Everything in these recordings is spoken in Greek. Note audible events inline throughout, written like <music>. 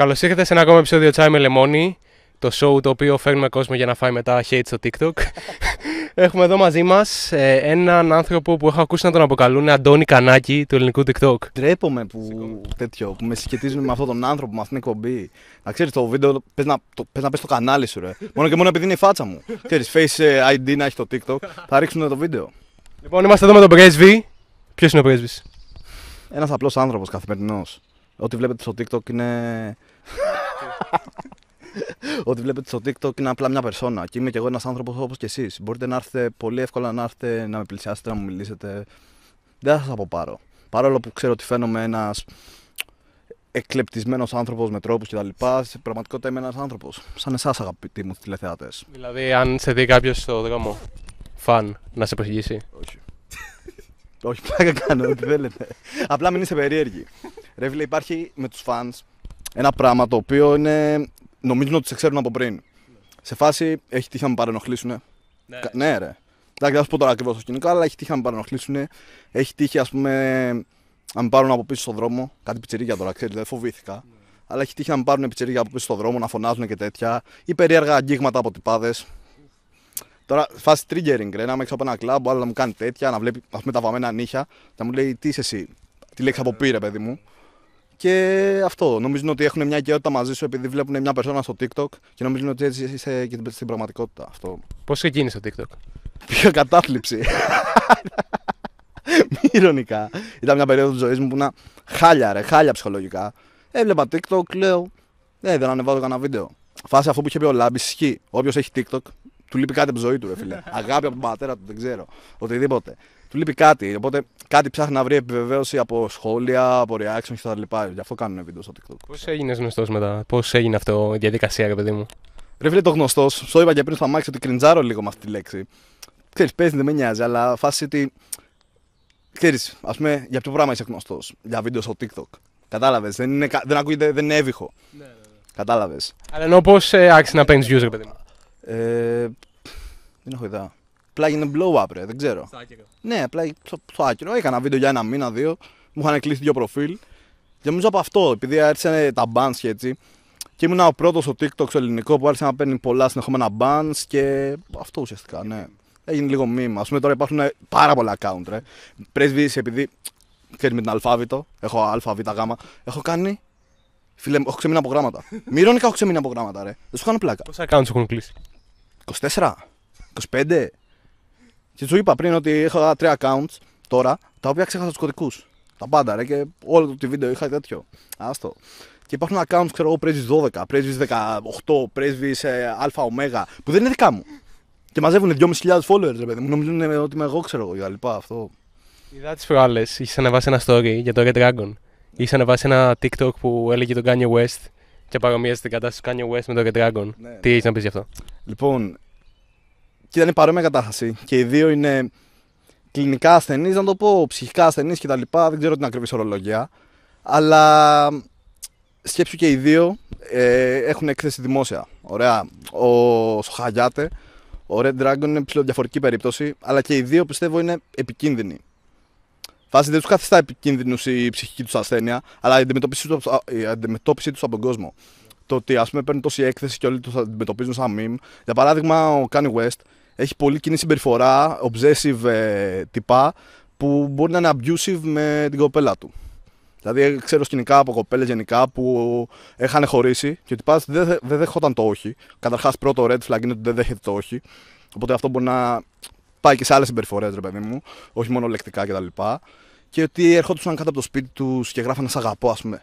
Καλώς ήρθατε σε ένα ακόμα επεισόδιο Τσάι με Λεμόνι. Το show το οποίο φέρνουμε κόσμο για να φάει μετά hate στο TikTok. <laughs> Έχουμε εδώ μαζί μας έναν άνθρωπο που έχω ακούσει να τον αποκαλούν Αντώνη Κανάκη του ελληνικού TikTok. Ντρέπομαι που, τέτοιο, που με συσχετίζουν με αυτόν τον άνθρωπο, με αυτήν την εκπομπή. Να ξέρεις το βίντεο, πες να, το, πες να πες στο κανάλι σου, ρε. μόνο και μόνο επειδή είναι η φάτσα μου. <laughs> Ξέρεις, face ε, ID να έχει το TikTok, θα ρίξουν το βίντεο. Λοιπόν, είμαστε εδώ με τον πρέσβη. Ποιος είναι ο πρέσβης, Ένας απλός άνθρωπος καθημερινός. Ό,τι βλέπετε στο TikTok είναι. <laughs> Ό,τι βλέπετε στο TikTok είναι απλά μια περσόνα. Και είμαι κι εγώ ένας άνθρωπος όπως και εσείς. Μπορείτε να έρθετε πολύ εύκολα να έρθετε να με πλησιάσετε, να μου μιλήσετε. Δεν θα σας αποπάρω. Παρόλο που ξέρω ότι φαίνομαι ένας εκλεπτισμένος άνθρωπος με τρόπους κτλ. Σε πραγματικότητα είμαι ένας άνθρωπος. Σαν εσάς, αγαπητοί μου τηλεθεάτε. Δηλαδή, αν σε δει κάποιος στο δρόμο, φαν, να σε προσεγγίσει. Όχι. <laughs> Όχι, πλάκα κάνω, ό,τι θέλετε. Απλά μην είσαι περίεργοι. Ρε φίλε, υπάρχει με τους fans ένα πράγμα το οποίο είναι. Νομίζουν ότι σε ξέρουν από πριν. Σε φάση έχει τύχει να με παρενοχλήσουν. Ναι. ναι, ρε. Εντάξει, θα σου πω τώρα ακριβώς το σκηνικό, αλλά έχει τύχει να με παρενοχλήσουν. Έχει τύχει, ας πούμε, να με πάρουν από πίσω στον δρόμο. Κάτι πιτσιρίκια τώρα, ξέρετε, δεν φοβήθηκα. Ναι. Αλλά έχει τύχει να με πάρουν πιτσιρίκια από πίσω στον δρόμο, να φωνάζουν και τέτοια. Ή περίεργα αγγίγματα από τυπάδες. Τώρα, φάση triggering, ρε, να είμαι έξω από ένα κλαμπ, άλλος να μου κάνει τέτοια, να βλέπει ας πούμε, τα βαμμένα νύχια, να μου λέει τι είσαι εσύ, τι λέξει από πήρε, παιδί μου. Και αυτό. Νομίζουν ότι έχουν μια οικειότητα μαζί σου επειδή βλέπουν μια περσόνα στο TikTok και νομίζουν ότι έτσι είσαι και στην πραγματικότητα. Αυτό. Πώς ξεκίνησε το TikTok, Πήγα κατάθλιψη. <laughs> Μη ηρωνικά. Ήταν μια περίοδος της ζωής μου που να χάλια, ρε, χάλια ψυχολογικά. Έβλεπα TikTok, λέω, Ε, δεν ανεβάζω κανένα βίντεο. Φάση αυτό που είχε πει ο Λάμπης ισχύει. Όποιος έχει TikTok, του λείπει κάτι από τη ζωή του, ρε φίλε. Αγάπη από τον πατέρα του, δεν ξέρω. Οτιδήποτε. Του λείπει κάτι. Οπότε κάτι ψάχνει να βρει επιβεβαίωση από σχόλια, από reaction κτλ. Γι' αυτό κάνουν βίντεο στο TikTok. Πώς έγινες γνωστός μετά, Πώς έγινε αυτό η διαδικασία, ρε παιδί μου; Ρε φίλε, το γνωστός, σου είπα και πριν στο αμάξι ότι κριντζάρω λίγο με αυτή τη λέξη. Ξέρεις, παίζει, δεν με νοιάζει, αλλά φάση ότι. Ξέρεις, ας πούμε, για ποιο πράγμα είσαι γνωστός; Για βίντεο στο TikTok. Κατάλαβες. Δεν, είναι, δεν ακούγεται, δεν είναι εύηχο. Ναι, ναι, ναι. Κατάλαβες. Αλλά ενώ πώς ε, άρχισε να παίρνεις views, ρε παιδί μου. Ε, δεν έχω ιδέα. Απλά έγινε blow up, ρε, δεν ξέρω. Στο άκυρο. Ναι, απλά στο, άκυρο. Έκανα βίντεο για ένα μήνα, δύο. Μου είχαν κλείσει δύο προφίλ. Και νομίζω από αυτό, επειδή άρχισαν τα bans και έτσι. Και ήμουν ο πρώτος στο TikTok στο ελληνικό που άρχισε να παίρνει πολλά συνεχόμενα bans και αυτό ουσιαστικά, ναι. Έγινε λίγο μήμα. Α πούμε τώρα υπάρχουν πάρα πολλά account, ρε. Πρέσβη, επειδή ξέρεις με την αλφάβητο, έχω α, β, γ, έχω κάνει. Φίλε, έχω ξεμείνει από γράμματα. <laughs> Μυρώνικα έχω ξεμείνει από γράμματα, ρε. Δεν σου κάνω πλάκα. Πόσα accounts έχουν κλείσει; 24, 25. Και σου είπα πριν ότι είχα τρία accounts τώρα, τα οποία ξέχασα τους κωδικούς. Τα πάντα, ρε, και όλο το βίντεο είχα τέτοιο. Άστο. Και υπάρχουν accounts, ξέρω εγώ, πρέσβης 12, πρέσβης 18, πρέσβης ε, ΑΟ, που δεν είναι δικά μου. Και μαζεύουν 2.500 followers, ρε παιδί μου. Νομίζουν ότι είμαι εγώ, ξέρω εγώ, για λοιπά αυτό. Είδα τις προάλλες, είχες ανεβάσει ένα story για το Red Dragon. Είχες ανεβάσει ένα TikTok που έλεγε τον Kanye West και παρομοίαζε την κατάσταση του Kanye West με τον Red Dragon. Ναι. Τι έχεις να πεις γι' αυτό; Λοιπόν, και ήταν παρόμοια κατάσταση. Και οι δύο είναι κλινικά ασθενείς, να το πω, ψυχικά ασθενείς κτλ. Δεν ξέρω την ακριβή ορολογία. Αλλά σκέψου και οι δύο ε, έχουν έκθεση δημόσια. Ωραία. Ο Σοχαγιάτε, ο Red Dragon είναι ψηλό διαφορετική περίπτωση, αλλά και οι δύο πιστεύω είναι επικίνδυνοι. Φάση δεν τους καθιστά επικίνδυνους η ψυχική τους ασθένεια, αλλά η αντιμετώπιση τους, η αντιμετώπιση από τον κόσμο. Το ότι ας πούμε παίρνουν τόση έκθεση και όλοι τους αντιμετωπίζουν σαν meme. Για παράδειγμα, ο Kanye West έχει πολύ κοινή συμπεριφορά, obsessive ε, τυπά, που μπορεί να είναι abusive με την κοπέλα του. Δηλαδή, ξέρω σκηνικά από κοπέλες γενικά που είχαν χωρίσει και ότι πας δεν, δεν δέχονταν το όχι. Καταρχάς, πρώτο red flag είναι ότι δεν δέχεται το όχι. Οπότε αυτό μπορεί να πάει και σε άλλες συμπεριφορές, ρε παιδί μου, όχι μόνο λεκτικά κτλ. Και, και ότι ερχόντουσαν κάτω από το σπίτι τους και γράφανε Σ' αγαπώ, ας πούμε.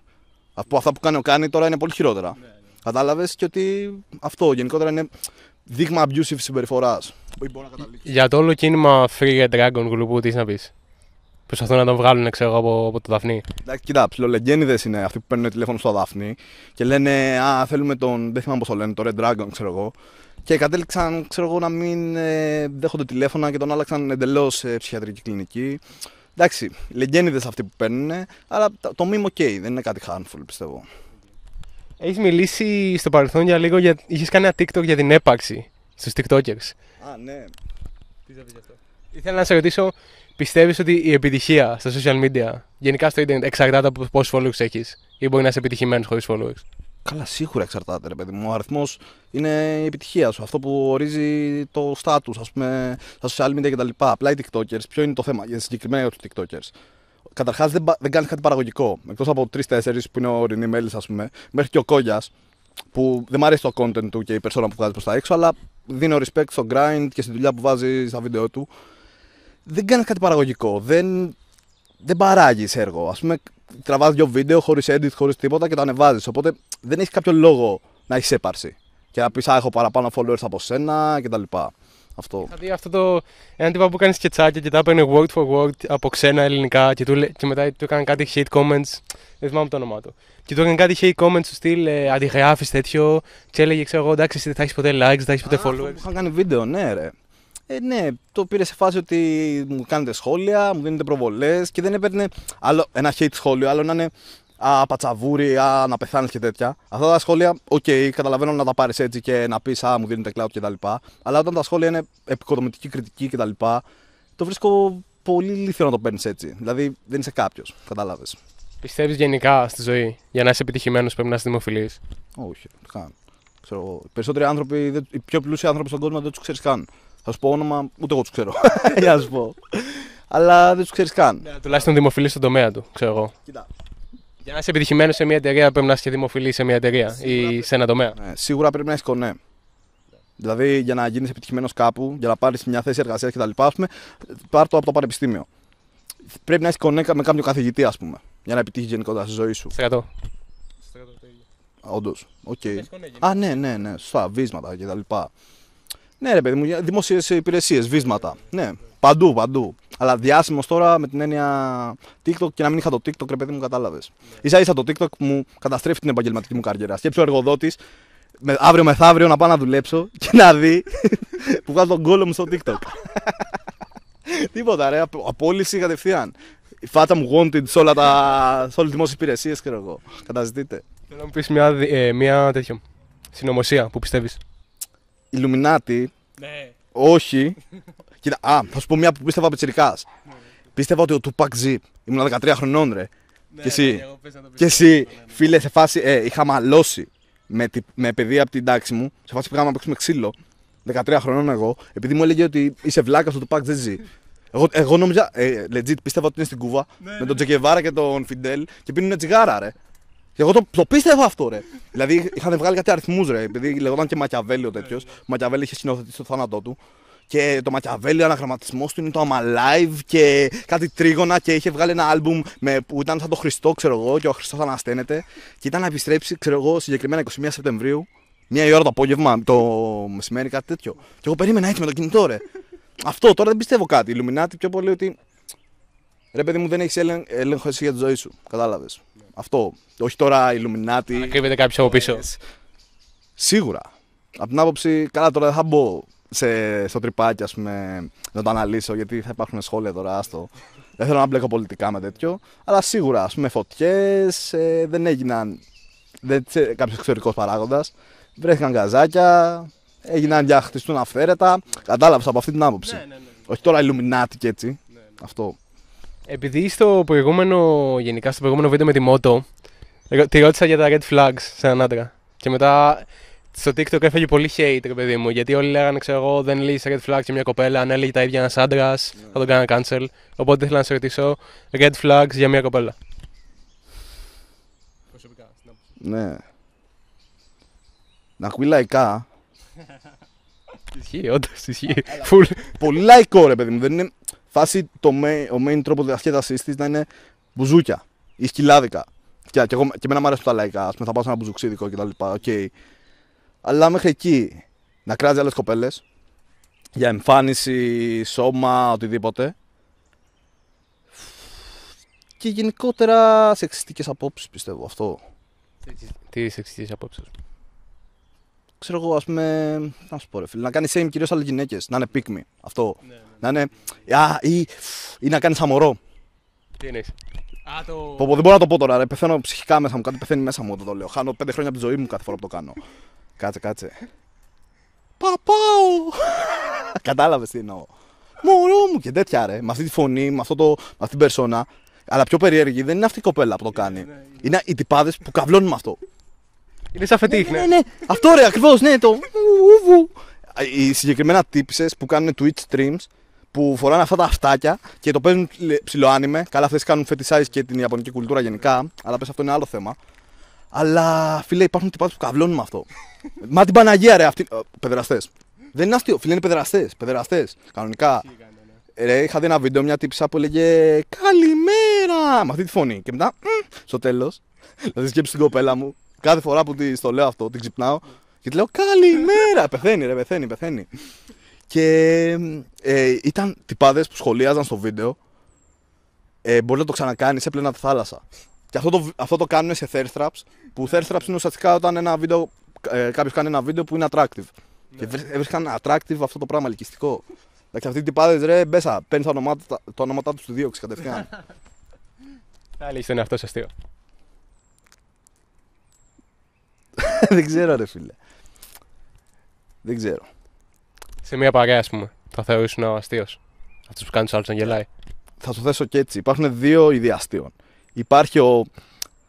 Από αυτά που κάνει ο Κάνει τώρα είναι πολύ χειρότερα. Ναι, ναι. Κατάλαβες; Και ότι αυτό γενικότερα είναι δείγμα abusive συμπεριφοράς. Για το όλο κίνημα Free Dragon Group, τι να πεις; Προσπαθούν να τον βγάλουν ξέρω, από, από το Δαφνί. Εντάξει, κοιτά, ψιλολεγγένιδες είναι αυτοί που παίρνουν τηλέφωνο στο Δαφνί και λένε Α, θέλουμε τον. Δεν θυμάμαι πώς το λένε, το Red Dragon, ξέρω εγώ. Και κατέληξαν ξέρω εγώ, να μην ε, δέχονται τηλέφωνα και τον άλλαξαν εντελώς σε ψυχιατρική κλινική. Εντάξει, λεγγένιδες αυτοί που παίρνουν, αλλά το μήνυμα ok, okay, δεν είναι κάτι harmful πιστεύω. Έχεις μιλήσει στο παρελθόν για λίγο, για... είχες κάνει ένα TikTok για την έπαξη στους TikTokers. Α, ναι. Τι θα πεις αυτό; Ήθελα να σε ρωτήσω, πιστεύεις ότι η επιτυχία στα social media, γενικά στο Ιντερνετ, εξαρτάται από πόσους followers έχεις, ή μπορεί να είσαι επιτυχημένος χωρίς followers; Καλά, σίγουρα εξαρτάται, ρε παιδί μου. Ο αριθμός είναι η επιτυχία σου. Αυτό που ορίζει το status, ας πούμε, στα social media κτλ. Απλά οι TikTokers, ποιο είναι το θέμα, για συγκεκριμένα για του TikTokers; Καταρχάς δεν, δεν κάνεις κάτι παραγωγικό. Εκτός από τρει-τέσσερι που είναι ο Ρινί Μέλης, ας πούμε, μέχρι και ο Κόγιας, που δεν μου αρέσει το content του και η persona που βγάζει προς τα έξω, αλλά δίνω respect στο grind και στη δουλειά που βάζει στα βίντεο του. Δεν κάνει κάτι παραγωγικό. Δεν, δεν παράγει έργο. Α πούμε, τραβάς δύο βίντεο χωρίς edit, χωρίς τίποτα και το ανεβάζεις. Οπότε δεν έχει κάποιο λόγο να έχεις έπαρση. Και να πεις, Α, έχω παραπάνω followers από σένα κτλ. Αυτό. Δηλαδή αυτό το. Ένα τύπο που κάνεις σκετσάκια και τα έπαιρνε word for word από ξένα ελληνικά και, του, λέ- και μετά του έκανε κάτι hate comments. Δεν θυμάμαι το όνομά του. Και του έκανε κάτι hate comments του στυλ ε, αντιγράφεις τέτοιο. Και έλεγε, ξέρω εγώ, εντάξει, εσύ δεν θα έχεις ποτέ likes, δεν θα έχεις ποτέ Αυτό που followers. Είχα κάνει βίντεο, ναι, ρε. Ε, ναι, το πήρε σε φάση ότι μου κάνετε σχόλια, μου δίνετε προβολές και δεν έπαιρνε άλλο, ένα hate σχόλιο, άλλο να είναι α, πατσαβούρι, α, να πεθάνεις και τέτοια. Αυτά τα σχόλια, οκ, καταλαβαίνω να τα πάρεις έτσι και να πεις Α, μου δίνετε clout κτλ. Αλλά όταν τα σχόλια είναι εποικοδομητική κριτική κτλ., το βρίσκω πολύ ηλίθιο να το παίρνεις έτσι. Δηλαδή δεν είσαι κάποιος, κατάλαβες. Πιστεύεις γενικά στη ζωή για να είσαι επιτυχημένος πρέπει να είσαι δημοφιλής; Όχι, καν. Ξέρω εγώ. Οι περισσότεροι άνθρωποι, δεν- οι πιο πλούσιοι άνθρωποι στον κόσμο δεν τους ξέρεις καν. Θα σου πω όνομα, ούτε εγώ τους ξέρω. <laughs> Για να σου πω. Αλλά δεν τους ξέρεις καν. Ναι, τουλάχιστον δημοφιλή στον τομέα του, ξέρω εγώ. Κοίτα. Για να είσαι επιτυχημένος σε μια εταιρεία πρέπει να είσαι και δημοφιλής σε μια εταιρεία ή σε ένα τομέα. Ναι, σίγουρα πρέπει να έχεις κονέ. Δηλαδή για να γίνεις επιτυχημένος κάπου, για να πάρεις μια θέση εργασίας κτλ. Α πούμε, πάρ το από το πανεπιστήμιο. Πρέπει να έχεις κονέ με κάποιο καθηγητή, ας πούμε. Για να επιτύχεις γενικότερα στη ζωή σου. Στρατό. Όντως. Οκ. Α, ναι, ναι, ναι. Σωστά. Βίσματα κτλ. Ναι, ρε παιδί μου, δημόσιες υπηρεσίες, βίσματα. Ναι, παντού, παντού. Αλλά διάσημος τώρα με την έννοια TikTok και να μην είχα το TikTok, ρε παιδί μου, κατάλαβες. Ίσα ίσα το TikTok μου καταστρέφει την επαγγελματική μου καριέρα. Σκέψω ο εργοδότης με, αύριο μεθαύριο να πάω να δουλέψω και να δει <laughs> που βγάζω τον κόλλο μου στο TikTok. <laughs> Τίποτα, ρε. απ- Απόλυση κατευθείαν. Η φάτσα μου wanted σε, όλα τα, σε όλες τις δημόσιες υπηρεσίες, ξέρω εγώ. Καταζητείτε. Θέλω να μου πεις μια, δι- ε, μια τέτοιο. Συνωμοσία που πιστεύεις. Illuminati, Ναι. όχι. <laughs> Κοίτα, α, θα σου πω μια που πίστευα πιτσιρικάς. Πίστευα ότι ο Tupac ζει. Ήμουν 13 χρονών, ρε. και εσύ. Και εσύ, φίλε, σε φάση ε, είχα μαλώσει με, τη, με παιδεία από την τάξη μου. Σε φάση πήγαμε να παίξουμε ξύλο. 13 χρονών εγώ, επειδή μου έλεγε ότι είσαι βλάκας, ο Tupac δεν ζει. Εγώ, εγώ νόμιζα, ε, legit, πίστευα ότι είναι στην Κούβα με τον Τζεκεβάρα και τον Φιντέλ και πίνουν τσιγάρα, ρε. Και εγώ το, το πίστευα αυτό, ρε. δηλαδή είχαν βγάλει κάτι αριθμούς, ρε. Επειδή λεγόταν και Μακιαβέλη ο τέτοιος. Ο Μακιαβέλη είχε σκηνοθετήσει το θάνατό του. Και το Μακιαβέλη, ο αναγραμματισμός του είναι το I'm Alive και κάτι τρίγωνα και είχε βγάλει ένα άλμπουμ με, που ήταν σαν το Χριστό, ξέρω εγώ, και ο Χριστός ανασταίνεται. Και ήταν να επιστρέψει, ξέρω εγώ, συγκεκριμένα 21 Σεπτεμβρίου, μία η ώρα το απόγευμα, το μεσημέρι, κάτι τέτοιο. Και εγώ περίμενα έτσι με το κινητό, ρε. Αυτό τώρα δεν πιστεύω κάτι. Illuminati πιο πολύ ότι. Ρε παιδί μου, δεν έχεις έλεγχο εσύ για τη ζωή σου. Κατάλαβες. Αυτό. Όχι τώρα Illuminati. Κρύβεται κάποιος από πίσω. Σίγουρα. Από την άποψη, καλά τώρα δεν θα μπω σε, στο τρυπάκι, ας πούμε, να το αναλύσω, γιατί θα υπάρχουν σχόλια τώρα, άστο. Δεν θέλω να μπλέκω πολιτικά με τέτοιο. Αλλά σίγουρα, ας πούμε, φωτιές, ε, δεν έγιναν δεν, σε, κάποιος εξωτερικός παράγοντας. Βρέθηκαν γκαζάκια, έγιναν για χτιστούν αυθαίρετα. Κατάλαβες από αυτή την άποψη. Όχι τώρα Illuminati και έτσι. Αυτό. Επειδή στο προηγούμενο, γενικά στο προηγούμενο βίντεο με τη Moto, εγώ τη ρώτησα για τα red flags σε έναν άντρα. Και μετά στο TikTok έφεγε πολύ hate, ρε παιδί μου. Γιατί όλοι λέγανε, ξέρω εγώ, δεν λύσει red flags για μια κοπέλα. Αν έλεγε τα ίδια ένας άντρας, θα τον κάνα cancel. Οπότε ήθελα να σε ρωτήσω red flags για μια κοπέλα. Προσωπικά. Ναι. Να ακούει λαϊκά. Ισχύει, όντως ισχύει. Full. πολύ λαϊκό ρε παιδί μου. Δεν είναι φάση το main, ο main τρόπο διασκέδασής της να είναι μπουζούκια ή σκυλάδικα. Και, και, εγώ, και εμένα μου αρέσουν τα λαϊκά. Α πούμε, θα πάω σε ένα μπουζουξίδικο κτλ. Okay. Αλλά μέχρι εκεί να κράζει άλλες κοπέλες για εμφάνιση, σώμα, οτιδήποτε. Και γενικότερα σεξιστικές απόψεις πιστεύω αυτό. Τι σεξιστή απόψε. Ξέρω εγώ, ας πούμε. Να σου πω, ρε φίλε, να κάνεις shame κυρίως άλλες γυναίκες. Να είναι pick me. Αυτό. Να είναι. Α, ή, ή να κάνεις αμορό. Τι εννοείς; Α, το. Πω, πω, δεν μπορώ να το πω τώρα. Ρε. Πεθαίνω ψυχικά μέσα μου. Κάτι πεθαίνει μέσα μου όταν το λέω. Χάνω πέντε χρόνια από τη ζωή μου κάθε φορά που το κάνω. Κάτσε, κάτσε. Παπάω! <laughs> Κατάλαβες τι εννοώ. Μωρό μου και τέτοια ρε. Με αυτή τη φωνή, με, αυτό το, με αυτή την περσόνα. Αλλά πιο περίεργη δεν είναι αυτή η κοπέλα που το κάνει. Είναι οι τυπάδες που καβλώνουν με αυτό. Είναι σαν φετίχ, ναι, ναι. Αυτό ρε, ακριβώς, ναι, το. ου, ου, ου. Οι συγκεκριμένα τύψε που κάνουν Twitch streams που φοράνε αυτά τα αυτάκια και το παίζουν λε- ψιλοάνιμε. Καλά, αυτές κάνουν fetishize και την ιαπωνική κουλτούρα γενικά, αλλά πες αυτό είναι άλλο θέμα. Αλλά φίλε, υπάρχουν τυπάδες που καβλώνουν με αυτό. <laughs> Μα την Παναγία, ρε, αυτοί. Παιδεραστές. Δεν είναι αστείο, φίλε, είναι παιδεραστές. Παιδεραστές. Κανονικά. Ρε, είχα δει ένα βίντεο μια τύψα που έλεγε Καλημέρα! Με αυτή τη φωνή. Και μετά, μμ, στο τέλος, <laughs> δηλαδή σκέψη την κοπέλα μου, κάθε φορά που της το λέω αυτό, την ξυπνάω και τη λέω Καλημέρα! πεθαίνει, ρε, πεθαίνει, πεθαίνει. Και ε, ήταν τυπάδες που σχολίαζαν στο βίντεο. Ε, μπορεί να το ξανακάνεις, έπλαινα τη θάλασσα. Και αυτό το, αυτό το κάνουν σε thirst traps. Που thirst traps είναι ουσιαστικά όταν ένα βίντεο, ε, κάποιος κάνει ένα βίντεο που είναι attractive. Και βρ- έβρισκαν attractive αυτό το πράγμα ελκυστικό. Εντάξει, αυτοί οι τυπάδες ρε, μπέσα, παίρνεις τα ονόματα, τα ονόματά τους του δύο κατευθείαν. <laughs> Θα έλεγε τον εαυτό σου αστείο. <laughs> Δεν ξέρω, ρε φίλε. Δεν ξέρω. Σε μια παρέα, ας πούμε, θα θεωρήσουν ο αστείος. Αυτός που κάνει τους άλλους να γελάει. θα το θέσω και έτσι. Υπάρχουν δύο είδη αστείων. Υπάρχει ο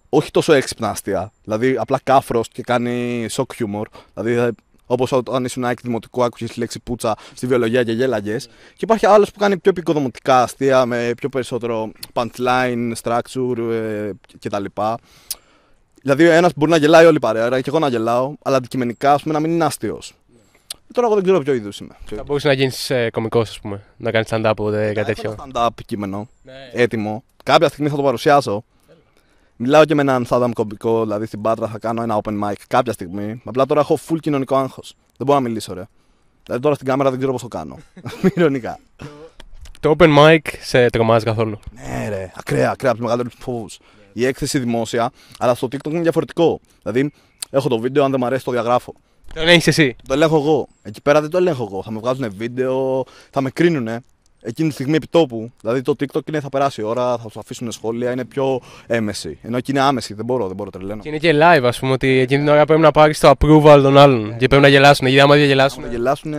όχι τόσο έξυπνα αστεία, δηλαδή απλά κάφρος και κάνει shock humor. Δηλαδή, όπως όταν ήσουν ΑΕΚ δημοτικού, άκουγε τη λέξη πουτσα στη βιολογία και γέλαγες. Και υπάρχει άλλος που κάνει πιο επικοδομητικά αστεία με πιο περισσότερο punchline, structure ε, κτλ. Δηλαδή, ο ένας μπορεί να γελάει όλη η παρέα, άρα και εγώ να γελάω, αλλά αντικειμενικά ας πούμε, να μην είναι αστείο. Τώρα εγώ δεν ξέρω ποιο είδους είμαι. Ποιο Θα μπορούσες να γίνεις ε, κωμικός, ας πούμε. Να κάνεις stand-up ούτε κάτι Έχω τέτοιο. ένα stand-up κείμενο Ναι. έτοιμο. Κάποια στιγμή θα το παρουσιάσω. Μιλάω και με έναν stand-up κωμικό, δηλαδή στην Πάτρα θα κάνω ένα open mic κάποια στιγμή. Απλά τώρα έχω full κοινωνικό άγχος. Δεν μπορώ να μιλήσω, ρε. Δηλαδή τώρα στην κάμερα δεν ξέρω πώς το κάνω. <laughs> Ηρωνικά. Το open mic σε τρομάζει καθόλου. Ναι, ρε, ακραία, ακραία από τους μεγαλύτερους φόβους. Η έκθεση δημόσια, αλλά στο TikTok είναι διαφορετικό. Δηλαδή, έχω το βίντεο, αν δεν μου αρέσει το διαγράφω. Τον έχεις εσύ; Το ελέγχω εγώ. Εκεί πέρα δεν το ελέγχω εγώ. Θα με βγάζουν βίντεο, θα με κρίνουνε. Εκείνη τη στιγμή επιτόπου. Δηλαδή το TikTok είναι θα περάσει η ώρα, θα σου αφήσουν σχόλια, είναι πιο έμεση. Ενώ εκεί είναι άμεση, δεν μπορώ, δεν μπορώ τρελαίνω. Και είναι και live, ας πούμε, ότι εκείνη την ώρα πρέπει να πάρεις το approval των άλλων. Και πρέπει να γελάσουν. Γιατί άμα δεν γελάσουν. Να γελάσουν,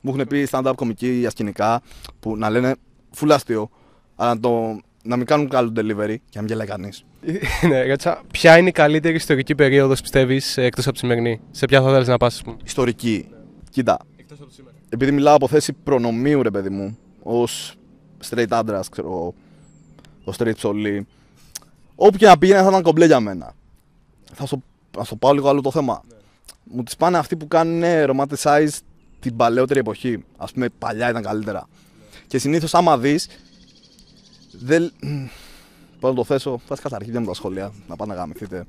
μου έχουν πει stand-up κομικοί για σκηνικά που να λένε full αστείο, αλλά να, το, να μην κάνουν καλό delivery και να μην γελάει κανείς. <laughs> ναι, ρώτησα, ποια είναι η καλύτερη ιστορική περίοδος πιστεύεις εκτός από τη σημερινή; Σε ποια θα ήθελε να πας, ας πούμε; Ιστορική. Κοίτα, Εκτό από τη σήμερα. επειδή μιλάω από θέση προνομίου, ρε παιδί μου, ως straight άντρας, ξέρω εγώ, ως straight ψωλή, όπου και να πήγαινε θα ήταν κομπλέ για μένα. Θα σου, θα σου πάω λίγο άλλο το θέμα. Μου τις πάνε αυτοί που κάνουν romanticize την παλαιότερη εποχή. Α πούμε, παλιά ήταν καλύτερα. Και συνήθως, άμα δεις. Δεν. Πώς να το θέσω, θα σκάσω αρχίδια με τα σχόλια, να πάνε να γαμηθείτε.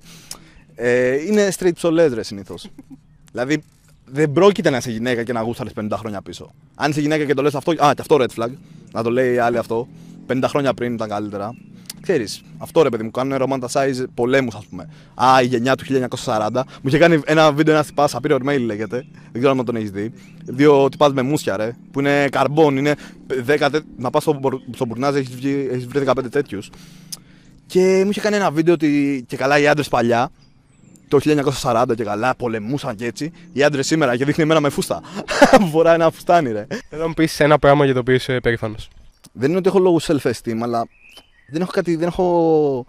Ε, είναι straight ψωλές ρε συνήθως. <laughs> δηλαδή, δεν πρόκειται να είσαι γυναίκα και να γούσταρες 50 χρόνια πίσω. Αν είσαι γυναίκα και το λες αυτό, α, και αυτό red flag, να το λέει η άλλη αυτό, 50 χρόνια πριν ήταν καλύτερα. Ξέρεις, αυτό ρε παιδί μου, κάνουν romanticize πολέμους, ας πούμε. Α, η γενιά του 1940. Μου είχε κάνει ένα βίντεο ένα τυπά, Superior Mail λέγεται. Δεν ξέρω αν τον έχεις δει. Δύο τυπάς με μουσια, ρε. Που είναι καρμπόν, είναι 10, τε- να πας στο, μπορ- στο μπουρνάζ, έχεις βρει 15 τέτοιους. Και μου είχε κάνει ένα βίντεο ότι και καλά οι άντρες παλιά, το 1940 και καλά, πολεμούσαν και έτσι. Οι άντρες σήμερα και δείχνει εμένα με φούστα. <laughs> Που φοράει ένα φουστάνι, ρε. Θέλω να μου πεις ένα πράγμα για το οποίο είσαι περήφανος. Δεν είναι ότι έχω λόγους self-esteem, αλλά δεν έχω, κάτι, δεν έχω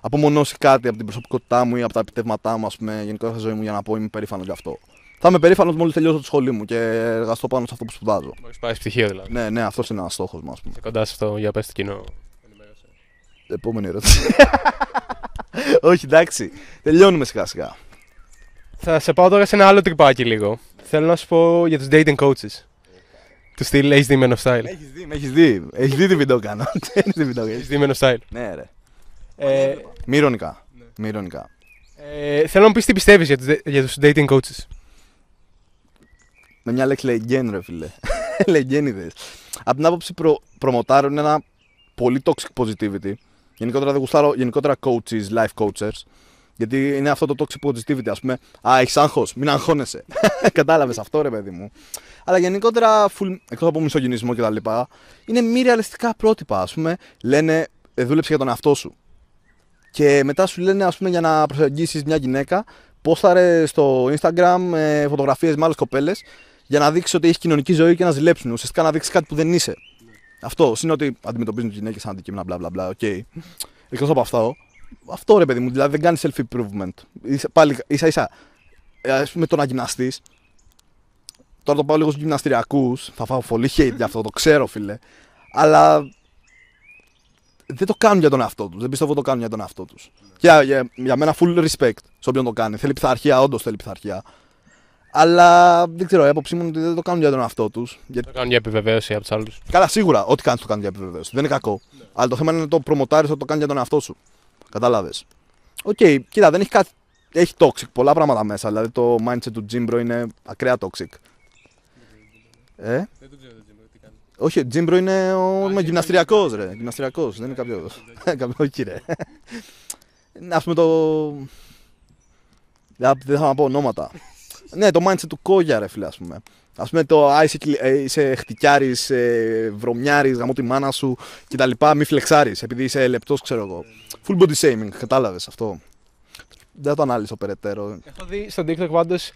απομονώσει κάτι από την προσωπικότητά μου ή από τα επιτεύγματά μου, ας πούμε, γενικότερα στη ζωή μου για να πω είμαι περήφανος γι' αυτό. Θα είμαι περήφανος μόλις τελειώσω το σχολείο μου και εργαστώ πάνω σε αυτό που σπουδάζω. Μπορεί να πάρει πτυχίο δηλαδή. Ναι, ναι, αυτός είναι ένας στόχος μου, ας πούμε. Είσαι κοντά σε αυτό για πες το κοινό. Επόμενη ερώτηση. <laughs> Όχι, εντάξει. Τελειώνουμε σιγά σιγά. Θα σε πάω τώρα σε ένα άλλο τρυπάκι λίγο. Θέλω να σου πω για τους dating coaches. Του στυλ έχει δει Men of Style. Έχεις δει, με έχεις δει. Έχεις δει τι βίντεο κάνω. Ξέρει <laughs> τι βίντεο Έχεις κάνω. δει Men of Style. Ναι, ρε. Ε, Μη ηρωνικά. Μη ηρωνικά. ε, θέλω να μου πεις τι πιστεύεις για, τους de- για τους dating coaches. Με μια λέξη λεγγέν, ρε φίλε. <laughs> Λεγγένιδε. Από την άποψη προ, προμοτάρουν ένα πολύ toxic positivity. Γενικότερα δεν γουστάρω γενικότερα coaches, life coachers. Γιατί είναι αυτό το toxic positivity, ας πούμε. Α, έχεις άγχος, μην αγχώνεσαι. <laughs> Κατάλαβες αυτό, ρε παιδί μου. Αλλά γενικότερα, full, εκτός από μισογενισμό κτλ., είναι μη ρεαλιστικά πρότυπα. Α πούμε, λένε ε, δούλεψε για τον εαυτό σου. Και μετά σου λένε, ας πούμε, για να προσεγγίσεις μια γυναίκα, πόσταρε στο Instagram ε, φωτογραφίες με άλλες κοπέλες για να δείξεις ότι έχεις κοινωνική ζωή και να ζηλέψουν. Ουσιαστικά να δείξεις κάτι που δεν είσαι. Αυτό είναι ότι αντιμετωπίζουν τις γυναίκες σαν αντικείμενα, μπλα μπλα μπλα. Οκ. Εκτός από αυτό, Αυτό ρε παιδί μου, δηλαδή δεν κάνεις self-improvement. Ίσα- Πάλι ίσα ίσα. Α πούμε το να γυμναστείς. Τώρα το πάω λίγο στους γυμναστηριακούς. Θα φάω πολύ hate για αυτό, το ξέρω φίλε. Αλλά δεν το κάνουν για τον εαυτό τους. Δεν πιστεύω ότι το κάνουν για τον εαυτό τους. Για, για, για μένα full respect σε όποιον το κάνει. Θέλει πειθαρχία, όντως θέλει πειθαρχία. Αλλά δεν ξέρω, η άποψή μου είναι ότι δεν το κάνουν για τον εαυτό τους. Γιατί... Το κάνουν για επιβεβαίωση από τους άλλους. Καλά, σίγουρα, ό,τι κάνεις το κάνεις για επιβεβαίωση. Δεν είναι κακό. Αλλά το θέμα είναι να το προμοτάρεις ότι το κάνεις για τον εαυτό σου. Κατάλαβες. Οκ, κοίτα, δεν έχει κάτι. Έχει toxic πολλά πράγματα μέσα. Δηλαδή το mindset του gymbro είναι ακραία toxic. Ε; Όχι, Jimbro είναι ο είναι γυμναστηριακός ρε. Γυμναστηριακός, δεν είναι κάποιο. <laughs> κάποιος όχι ρε. Είναι, Ας πούμε το. Δεν δεν θα να πω ονόματα. <laughs> ναι, το mindset του Κόγια ρε φίλε, ας πούμε. Α πούμε το «Α, είσαι, κλι- ε, είσαι χτυκιάρης, ε, βρωμιάρης, γαμώ τη μάνα σου κτλ. Μη φλεξάρεις επειδή είσαι λεπτός, ξέρω εγώ. Full body shaming, κατάλαβες αυτό. Δεν θα το ανάλυσω περαιτέρω. Έχω δει στο TikTok πάντως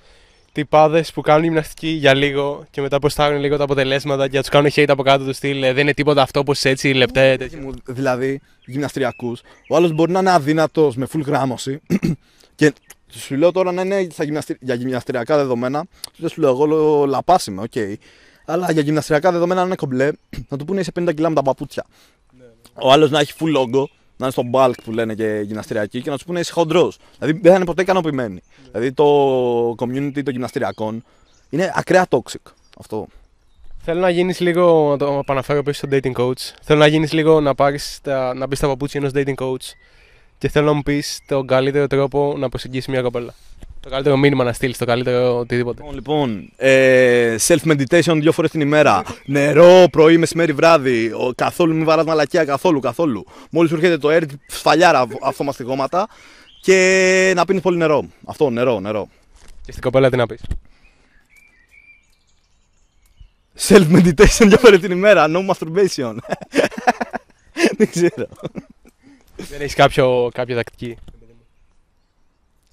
τυπάδες που κάνουν γυμναστική για λίγο και μετά ποστάρουν λίγο τα αποτελέσματα και τους κάνουν hate από κάτω τους στυλ. «Ε, Δεν είναι τίποτα αυτό όπω έτσι λεπτέ. τέτοιο». Μου, δηλαδή, γυμναστριακούς, ο άλλος μπορεί να είναι αδύνατος με full γράμμωση <clears throat> και σου λέω τώρα να είναι στα γυμναστρι... για γυμναστριακά δεδομένα. Δεν σου λέω εγώ λέω, λαπάς είμαι, οκ. Αλλά για γυμναστριακά δεδομένα να είναι κομπλέ, <clears throat> να του πούνε είσαι 50 κιλά με τα παπούτσια. Ο άλλος να έχει full logo, να είναι στο bulk που λένε και γυμναστριακή και να τους πούνε είσαι χοντρός. Δηλαδή δεν θα είναι ποτέ ικανοποιημένοι. Δηλαδή το community των γυμναστριακών είναι ακραία toxic. Αυτό. Θέλω να γίνεις λίγο, να το επαναφέρω πίσω στο dating coach. Θέλω να γίνεις λίγο να, πάρεις τα, να μπεις στα παπούτσια ενός dating coach και θέλω να μου πεις τον καλύτερο τρόπο να προσεγγίσεις μια κοπέλα. Το καλύτερο μήνυμα να στείλεις, το καλύτερο οτιδήποτε. Λοιπόν, λοιπόν ε, self-meditation δύο φορές την ημέρα. <laughs> Νερό, πρωί, μεσημέρι, βράδυ. Ο, καθόλου μην βαράς μαλακία, καθόλου, καθόλου. Μόλις σου έρχεται το air, σφαλιάρα αυτομαστιγώματα και να πίνεις πολύ νερό. Αυτό, νερό, νερό. Και στην κοπέλα τι να πεις; Self-meditation δύο φορές την ημέρα, no masturbation. <laughs> Δεν ξέρω. Δεν έχεις κάποια τακτική.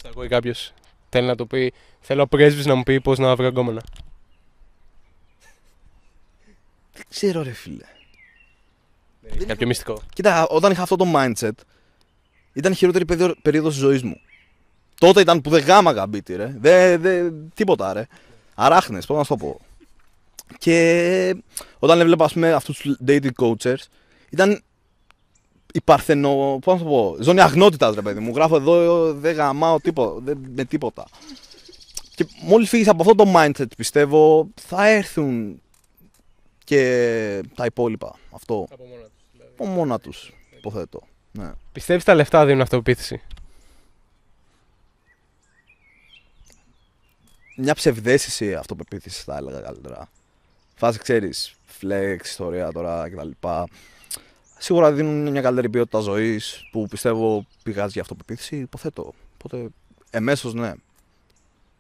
Σε ακούει κάποιος. Θέλει να το πει. Θέλω ο πρέσβης να μου πει πώς να βρω γκόμενα. Δεν ξέρω ρε φίλε. Έχεις κάποιο μυστικό. Κοίτα, όταν είχα αυτό το mindset, ήταν η χειρότερη περίοδο- περίοδος της ζωής μου. Τότε ήταν που δεν γάμαγα μπίτι, ρε. Δε, δε, τίποτα, ρε. Αράχνες, πώς να σου το πω. Και όταν έβλεπα, ας πούμε, αυτούς τους dating coaches, ήταν η παρθενο... Πώς να σου το πω, ζώνη αγνότητας, ρε παιδί μου. Γράφω εδώ, δεν γαμάω τίποτα, δεν, με τίποτα. Και μόλις φύγεις από αυτό το mindset, πιστεύω, θα έρθουν και τα υπόλοιπα. Αυτό. Από μόνα τους, υποθέτω. Ναι. Πιστεύεις τα λεφτά δίνουν αυτοπεποίθηση; Μια ψευδέστηση αυτοπεποίθησης, θα έλεγα καλύτερα. Φάση, ξέρεις, flex, ιστορία τώρα κτλ. Σίγουρα δίνουν μια καλύτερη ποιότητα ζωής που πιστεύω πηγάζει για αυτοπεποίθηση, υποθέτω. Οπότε, εμέσως ναι.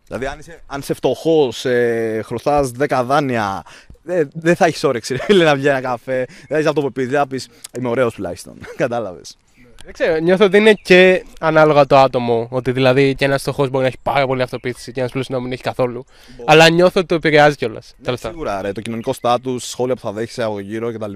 Δηλαδή, αν είσαι, αν είσαι φτωχός, ε, χρωστάς 10 δάνεια, δεν δεν θα έχεις όρεξη ρε, φίλε, να βγει ένα καφέ. Δεν θα έχεις αυτοπεποίθηση, θα πεις Είμαι ωραίος τουλάχιστον. <laughs> Κατάλαβες. Δεν ξέρω, νιώθω ότι είναι και ανάλογα το άτομο. Ότι δηλαδή και ένας φτωχός μπορεί να έχει πάρα πολύ αυτοπεποίθηση και ένας πλούσιος να μην έχει καθόλου. Αλλά νιώθω ότι το επηρεάζει κιόλας. Ναι, σίγουρα, ρε, το κοινωνικό στάτου, σχόλια που θα δέχεσαι από γύρω κτλ.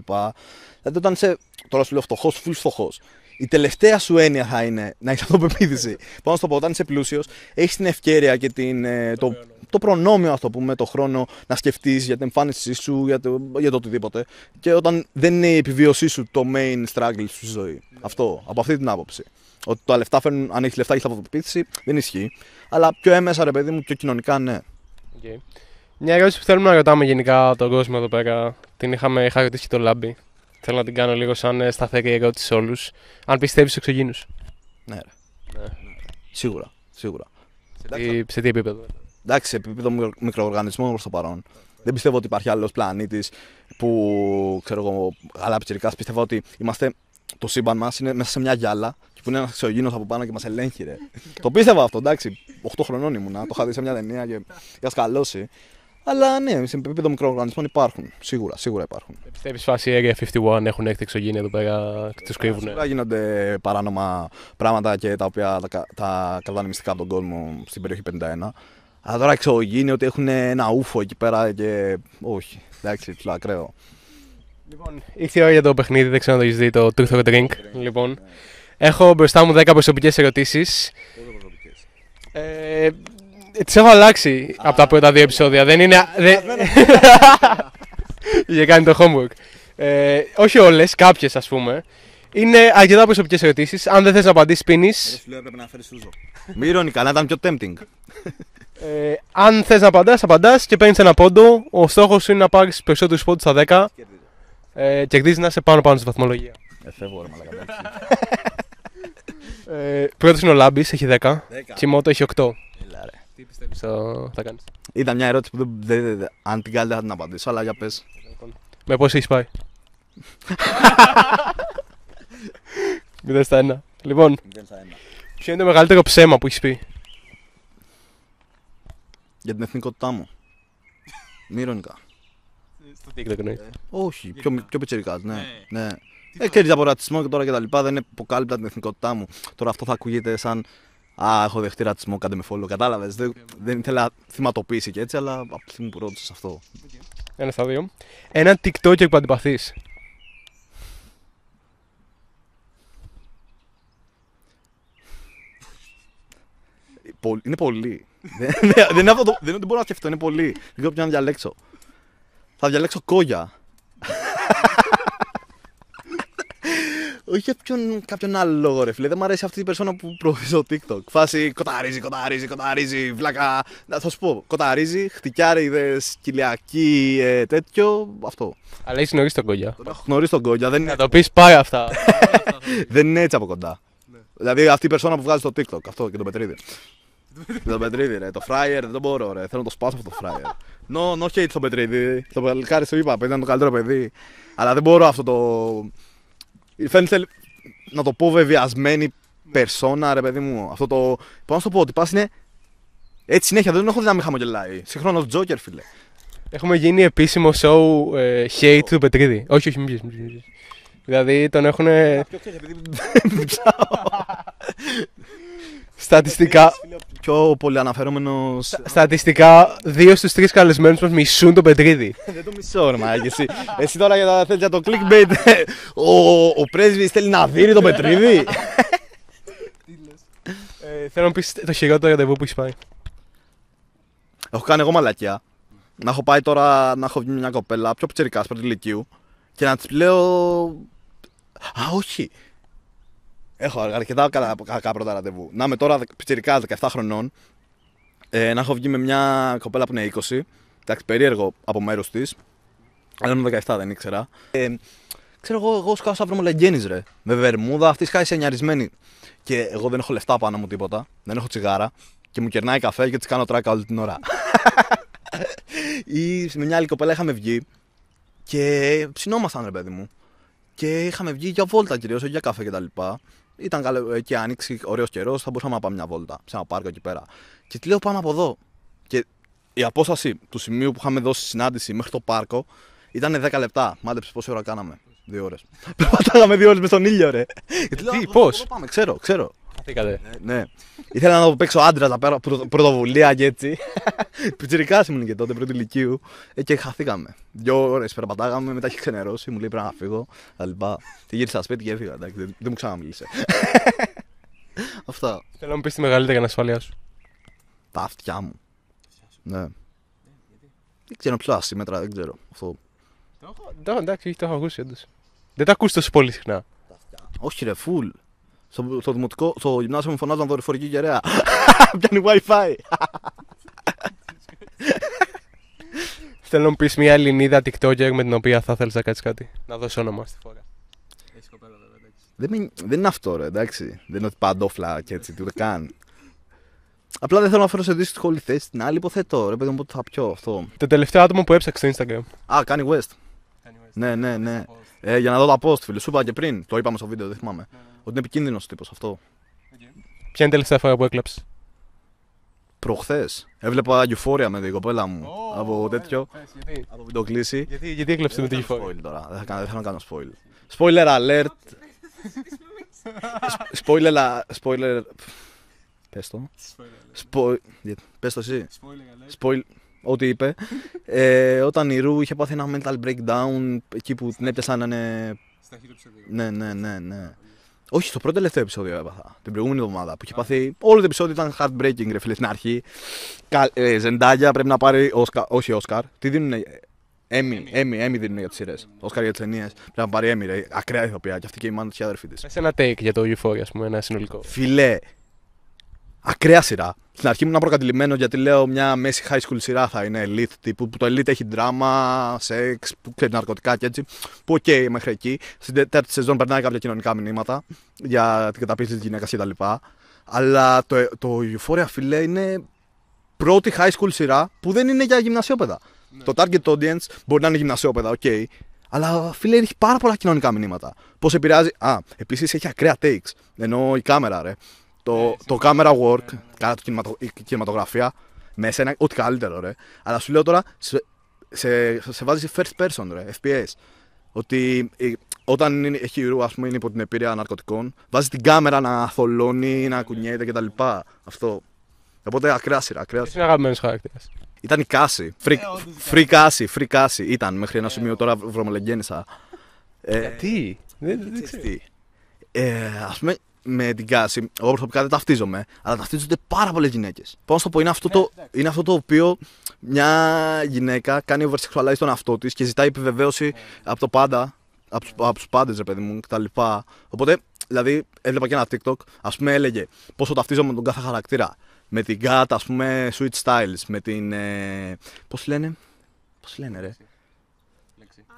Δηλαδή, όταν είσαι, τώρα σου λέω φτωχός, full φτωχός. Η τελευταία σου έννοια θα είναι να έχεις αυτοπεποίθηση. <laughs> Πάω να σου το πω, όταν είσαι πλούσιος, έχεις την ευκαιρία και την, ε, το, το προνόμιο, ας το πούμε, το χρόνο να σκεφτείς για την εμφάνισή σου, για το, για το οτιδήποτε. Και όταν δεν είναι η επιβίωσή σου το main struggle σου στη ζωή. Αυτό, από αυτή την άποψη. Ότι τα λεφτά φέρνουν, αν έχεις λεφτά, έχεις αυτοπεποίθηση, δεν ισχύει. Αλλά πιο έμεσα, ρε παιδί μου, πιο κοινωνικά, ναι. Okay. Μια ερώτηση που θέλουμε να ρωτάμε γενικά τον κόσμο εδώ πέρα. Την είχαμε, είχα ρωτήσει και το λάμπι. Θέλω να την κάνω λίγο σαν ε, σταθερή ερώτηση σε όλους. Αν πιστεύεις στου εξωγήνου. Ναι, ρε. Ναι. Σίγουρα, σίγουρα. Σε, τι- σε τι επίπεδο. Εντάξει, σε επίπεδο μικρο- μικροοργανισμών προς το παρόν. Δεν πιστεύω ότι υπάρχει άλλος πλανήτης που ξέρω εγώ, αλλά πιτσιρικάς πιστεύω ότι είμαστε. Το σύμπαν μας είναι μέσα σε μια γυάλα και που είναι ένας εξωγήινος από πάνω και μας ελέγχει. Ρε. <laughs> το πίστευα αυτό, εντάξει. 8 χρονών ήμουνα, το είχα δει σε μια ταινία και είχα σκαλώσει. Αλλά ναι, σε επίπεδο μικροοργανισμών υπάρχουν. Σίγουρα, σίγουρα υπάρχουν. Πιστεύεις φάση Area 51 έχουν έρθει εξωγήινοι εδώ πέρα και του κρύβουν. Σίγουρα γίνονται παράνομα πράγματα και τα οποία τα, κα- τα κρατάνε μυστικά από τον κόσμο στην περιοχή 51. Αλλά τώρα εξωγήινοι ότι έχουν ένα ούφο εκεί πέρα και. Όχι, εντάξει, του ακραίο. Λοιπόν, ήρθε η ώρα για το παιχνίδι, δεν ξέρω αν το έχεις δει το Truth or Drink. Λοιπόν, Έχω μπροστά μου 10 προσωπικές ερωτήσεις. Ε, τις έχω αλλάξει από τα πρώτα δύο επεισόδια. Δεν είναι. δεν- <laughs> Είχε κάνει το homework. Ε, όχι όλες, κάποιες ας πούμε. Είναι αρκετά προσωπικές ερωτήσεις. Αν δεν θες να απαντήσεις, πίνεις. Σου λέω έπρεπε να φέρεις σούζο. Μη ηρωνικά, να ήταν πιο tempting. Ε, αν θες να απαντάς, απαντάς και παίρνεις ένα πόντο. Ο στόχος είναι να πάρεις περισσότερους πόντους στα 10. Ε, κερδίζεις να είσαι πάνω πάνω στη βαθμολογία. Ε, φεύγω ρε μαλακα. Ε, Πρώτος είναι ο Λάμπης, έχει 10. Δέκα. Τσιμότο έχει 8. Έλα, ρε. Τι πιστεύεις; Θα κάνεις. Ήταν μια ερώτηση που δεν, δεν- δεν- αν την κάνει δεν θα την απαντήσω, αλλά για πες. Με πώς έχεις πάει; <laughs> 0 στα 1. Λοιπόν, ποιο είναι το μεγαλύτερο ψέμα που έχεις πει; Για την εθνικότητά μου. Μη ηρωνικά. Στο TikTok εννοείς. Όχι, πιο, πιο πιτσιρικάς, ναι. ναι. Ε, κέρδιζα από ρατσισμό και τώρα και τα λοιπά. Δεν αποκάλυπτα την εθνικότητά μου. Τώρα αυτό θα ακούγεται σαν Α, έχω δεχτεί ρατσισμό, κάντε με follow. Κατάλαβες. Δεν, δεν ήθελα θυματοποίηση και έτσι, αλλά από τη στιγμή που ρώτησες αυτό. Ένα στα δύο. Ένα TikToker που αντιπαθεί. Πο- Είναι πολύ. δεν, δεν, δεν είναι αυτό το, δεν, δεν μπορώ να σκεφτώ, είναι πολύ. Δεν ξέρω ποιο να διαλέξω. Θα διαλέξω κόγια. Όχι για ποιον, κάποιον άλλο λόγο, ρε φίλε. Δεν μου αρέσει αυτή η περσόνα που προωθείς στο TikTok. Φάση κοταρίζει, κοταρίζει, κοταρίζει, βλάκα. Να θα σου πω, κοταρίζει, χτυκιάριδε, κοιλιακή, ε, τέτοιο. Αυτό. Αλλά έχεις γνωρίσει τον κόγια. Τον έχω γνωρίσει τον κόγια, δεν είναι, Να το πεις πάει αυτά. <laughs> δεν είναι έτσι από κοντά. Δηλαδή αυτή η περσόνα που βγάζει στο TikTok, αυτό και τον Πετρίδη. Και τον Πετρίδη, ρε. Το fryer δεν το μπορώ, ρε. Θέλω να το σπάσω αυτό το fryer. No, no hate στον Πετρίδη. Το παλικάρι σου είπα, παιδί ήταν το καλύτερο παιδί. Αλλά δεν μπορώ αυτό το. Φαίνεται να το πω βεβαιασμένη περσόνα, ρε παιδί μου. Αυτό το. Πώς να σου το πω, ότι πα είναι. Έτσι συνέχεια, δεν τον έχω δει να μην χαμογελάει. Συγχρόνως Τζόκερ, φίλε. Έχουμε γίνει επίσημο show ε, hate του Πετρίδη. Όχι, όχι, μην πεις, Δηλαδή τον έχουν στατιστικά. Πιο πολύ αναφερόμενο. Στατιστικά, δύο στους τρεις καλεσμένους μας μισούν τον Πετρίδη. <laughs> Δεν το μισώ, ρε μάγε. Εσύ, εσύ τώρα για, τα, θέλεις για το clickbait. ο, ο πρέσβης θέλει να δίνει τον Πετρίδη; ε, θέλω να πεις το χειρότερο ραντεβού που έχεις πάει. έχω κάνει εγώ μαλακιά. Να έχω πάει τώρα να έχω βγει με μια κοπέλα πιο πιτσερικά πρώτη ηλικίου και να της λέω. Α, όχι. Έχω αρκετά καλά, κακά πρώτα ραντεβού. Να είμαι τώρα πιτσερικά 17 χρονών. Ε, να έχω βγει με μια κοπέλα που είναι 20. Εντάξει, περίεργο από μέρο της. Αλλά είμαι 17, δεν ήξερα. Ε, ξέρω εγώ, εγώ σκάω σαν βρωμολεγγέννη ρε. Με βερμούδα, αυτή σκάει σε νιαρισμένη. Και εγώ δεν έχω λεφτά πάνω μου τίποτα. Δεν έχω τσιγάρα. Και μου κερνάει καφέ και της κάνω τράκα όλη την ώρα. <laughs> Ή με μια άλλη κοπέλα είχαμε βγει και ψινόμασταν ρε παιδί μου. Και είχαμε βγει για βόλτα κυρίως, όχι για καφέ κτλ. Ήταν καλέ, και άνοιξη, ωραίος καιρός, θα μπορούσαμε να πάμε μια βόλτα σε ένα πάρκο εκεί πέρα. Και τη λέω πάμε από εδώ. Και η απόσταση του σημείου που είχαμε δώσει συνάντηση μέχρι το πάρκο ήταν 10 λεπτά. Μάντεψε πόση ώρα κάναμε. Δύο ώρες. <laughs> Περπατάγαμε δύο ώρες με τον ήλιο, ρε. Και τη λέω, Τι, «Α, πώς;» εδώ Πάμε, ξέρω, ξέρω. Χαθήκατε. Ναι. Ήθελα να το παίξω άντρα να πάρω πρω- πρωτοβουλία και έτσι. <laughs> Πιτσιρικά ήμουν και τότε, πρώτη ηλικίου. Ε, και χαθήκαμε. Δύο ώρες περπατάγαμε, μετά είχε ξενερώσει, μου λέει πρέπει να φύγω. Τα λοιπά. Και γύρισα σπίτι και έφυγα. Εντάξει, δεν, δεν μου ξαναμίλησε. <laughs> Αυτά. Θέλω να μου πεις τη μεγαλύτερη ανασφάλειά σου. Τα αυτιά μου. Ναι. Δεν ξέρω ποιο ασύμετρα, δεν ξέρω. Αυτό. Το, εντάξει, όχι, το έχω ακούσει όντως. Δεν τα ακούς τόσο πολύ συχνά. Όχι, ρε, φουλ. Στο, στο, δημοτικό, στο γυμνάσιο μου φωνάζαν δορυφορική κεραία. <laughs> Πιάνει WiFi. Θέλω να μου πεις μια Ελληνίδα TikToker με την οποία θα θέλεις να κάνεις κάτι. Να δώσεις όνομα στη φορά. Δεν, με- δεν είναι αυτό, ρε, εντάξει. Δεν είναι ότι παντόφλα και έτσι, ούτε καν. Απλά δεν θέλω να φέρω σε δύσκολη θέση την άλλη, υποθέτω. Ρε, παιδί μου, πότε θα πιω αυτό. Το τελευταίο άτομο που έψαξε στο Instagram. Α, κάνει West. Ναι, ναι, ναι. Ε, για να δω τα post, φίλε. Σου είπα και πριν. Το είπαμε στο βίντεο, δεν θυμάμαι. Ότι είναι επικίνδυνος τύπος αυτό. Ποια είναι η τελευταία φορά που έκλαψες; Προχθές έβλεπα Euphoria με την κοπέλα μου από τέτοιο. Γιατί, Από βιντεοκλήση. γιατί, γιατί έκλαψες με την Δεν θα κυφόρη. spoil τώρα. Δεν θα, κάνω, δεν θέλω να κάνω spoil. Spoiler alert. Σ- <laughs> spoiler. a- Spoiler. Πες το. Spoil... γιατί- Πες το εσύ. Spoil... Ό,τι είπε. ε, όταν η Ρου είχε πάθει ένα mental breakdown εκεί που την έπιασαν να είναι. Ναι, ναι, ναι, ναι. Όχι, στο πρώτο τελευταίο επεισόδιο έπαθα. Την προηγούμενη εβδομάδα που είχε πάθει. Όλο το επεισόδιο ήταν heartbreaking, ρε φίλε στην αρχή. Κα, ε, Ζεντάγια πρέπει να πάρει. Oscar, όχι Όσκαρ. Τι δίνουν. Έμι, Έμι, Έμι δίνουν για τις σειρές. Όσκαρ για τις ταινίες. Πρέπει να πάρει Έμι, ρε. Ακραία ηθοποιία. Και αυτή και η μάνα της αδερφή της. Πες ένα take για το Euphoria, ας πούμε, ένα συνολικό. Φιλέ. Ακραία σειρά. Στην αρχή ήμουν προκατηλημένο γιατί λέω μια μέση high school σειρά θα είναι elite τύπου που το elite έχει δράμα, σεξ, που ξέρει ναρκωτικά και έτσι. Που ok okay, μέχρι εκεί. Στην τέταρτη σεζόν περνάει κάποια κοινωνικά μηνύματα για την καταπίεση της γυναίκας κτλ. Αλλά το, το Euphoria φίλε είναι πρώτη high school σειρά που δεν είναι για γυμνασιόπαιδα. Το target audience μπορεί να είναι γυμνασιόπαιδα, ok. Okay, αλλά φίλε έχει πάρα πολλά κοινωνικά μηνύματα. Πώς επηρεάζει. Α, επίσης έχει ακραία takes. Ενώ η κάμερα, ρε. Το, το camera work, κατά το κινηματο, η κινηματογραφία, μέσα είναι ό,τι καλύτερο, ρε. Αλλά σου λέω τώρα, σε, σε, σε βάζεις σε first person, ρε, FPS. Ότι ε, όταν είναι, η Ρου, ας πούμε, είναι υπό την επήρεια ναρκωτικών, βάζεις την κάμερα να θολώνει, να κουνιέται κτλ. Αυτό. Οπότε ακραία σειρά, ακραία Ποιος είναι αγαπημένος χαρακτήρας. Ήταν η Κάση. Free, free Κάση, free Κάση. Ήταν μέχρι ένα σημείο τώρα βρωμολεγγέννησα. Ε, Τι, δεν, δεν ξέρεις ξέρω. τι. Ε, ας πούμε, με την Κάση, εγώ προσωπικά δεν ταυτίζομαι, αλλά ταυτίζονται πάρα πολλές γυναίκες. Πώς να σου το πω, είναι αυτό, το, είναι αυτό το οποίο μια γυναίκα κάνει oversexualize τον εαυτό της και ζητάει επιβεβαίωση από το πάντα, από, τους- από τους πάντες, ρε παιδί μου, κτλ. Οπότε, δηλαδή, έβλεπα και ένα TikTok, ας πούμε, έλεγε πόσο ταυτίζομαι με τον κάθε χαρακτήρα. Με την Kat, ας πούμε, Sweet Styles, με την. Ε, Πώς λένε, Πώς λένε, ρε.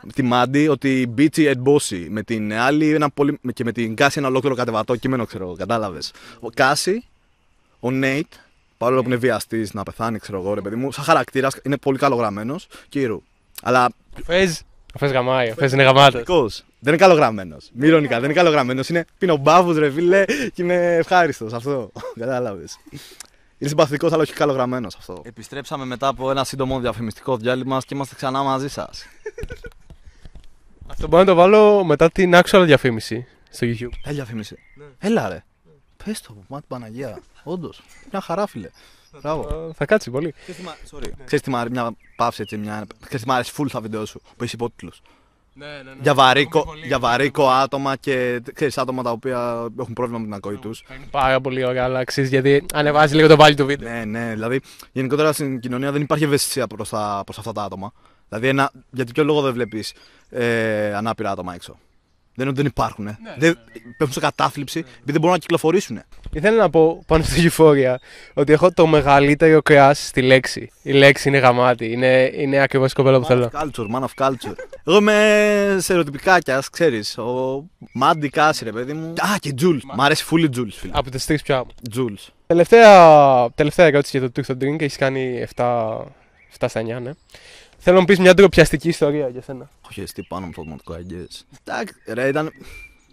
Με τη Μάντι ότι bitchy and bossy. Με την άλλη ένα πολύ, και με την Κάση ένα ολόκληρο κατεβατό κείμενο, ξέρω, κατάλαβες. Ο Κάση, ο Νέιτ, παρόλο που είναι βιαστής να πεθάνει, ξέρω εγώ, ρε παιδί μου, σαν χαρακτήρας είναι πολύ καλογραμμένος και η Ρου. Αλλά Ο Φες, ο Φες γαμάει, ο Φες είναι γαμάτος. Δικός. Δεν είναι καλογραμμένος. Μη ηρωνικά, δεν είναι καλογραμμένος. Είναι πινομπάφο, ρε φίλε, και είμαι ευχάριστος. Αυτό. <laughs> Κατάλαβες. Είναι συμπαθητικός, αλλά όχι καλογραμμένος αυτό. Επιστρέψαμε μετά από ένα σύντομο διαφημιστικό διάλειμμα και είμαστε ξανά μαζί σας. Αυτό μπορώ να το βάλω μετά την actual διαφήμιση στο YouTube. Έλα, διαφήμιση. Έλα, ρε. Πες το, μάτι Παναγία. Όντως. Μια χαρά, φίλε. Μπράβο. Ε, Θα κάτσει πολύ. Ξέρεις τι μ' α- Sorry. Ξέρεις τι μ' αρέσει, μια παύση έτσι, μια... Ξέρεις τι μ' αρέσει full στα βίντεο σου, που έχει υπότιτλους. Ναι, ναι, ναι. Για βαρύκο, για βαρύκο άτομα και ξέρεις άτομα τα οποία έχουν πρόβλημα με την ακοή τους. Πάρα πολύ ωραία, αλλά αξίζει γιατί ανεβάζει λίγο το value του βίντεο. Ναι, ναι, δηλαδή γενικότερα στην κοινωνία δεν υπάρχει ευαισθησία προς, τα, προς αυτά τα άτομα. Δηλαδή, ένα, γιατί ποιο λόγο δεν βλέπεις ε, ανάπηρα άτομα έξω; Δεν είναι ότι δεν υπάρχουν. Ε. δεν, Πέφτουν σε κατάθλιψη επειδή δεν μπορούν να κυκλοφορήσουν. Ήθελα να πω πάνω στο Euphoria ότι έχω το μεγαλύτερο crush στη Λέξι. Η Λέξι είναι γαμάτη. Είναι, είναι ακριβώς η κοπέλα που Man θέλω. of culture, man of culture. Εγώ είμαι στερεοτυπικά κι ας ξέρεις. Ο Μάντι Κάση, ρε παιδί μου. Α, και Jules. Μ' αρέσει fully Jules, φίλε. Από τις τρεις πια. Jules. Τελευταία, τελευταία ερώτηση για το Truth or Drink. Έχεις κάνει 7, 7 στα 9, ναι. Θέλω να μου πεις μια ντροπιαστική ιστορία για σένα. Έχω εστί πάνω μου το δημοτικό αγγές. Εντάξει, ρε, ήταν.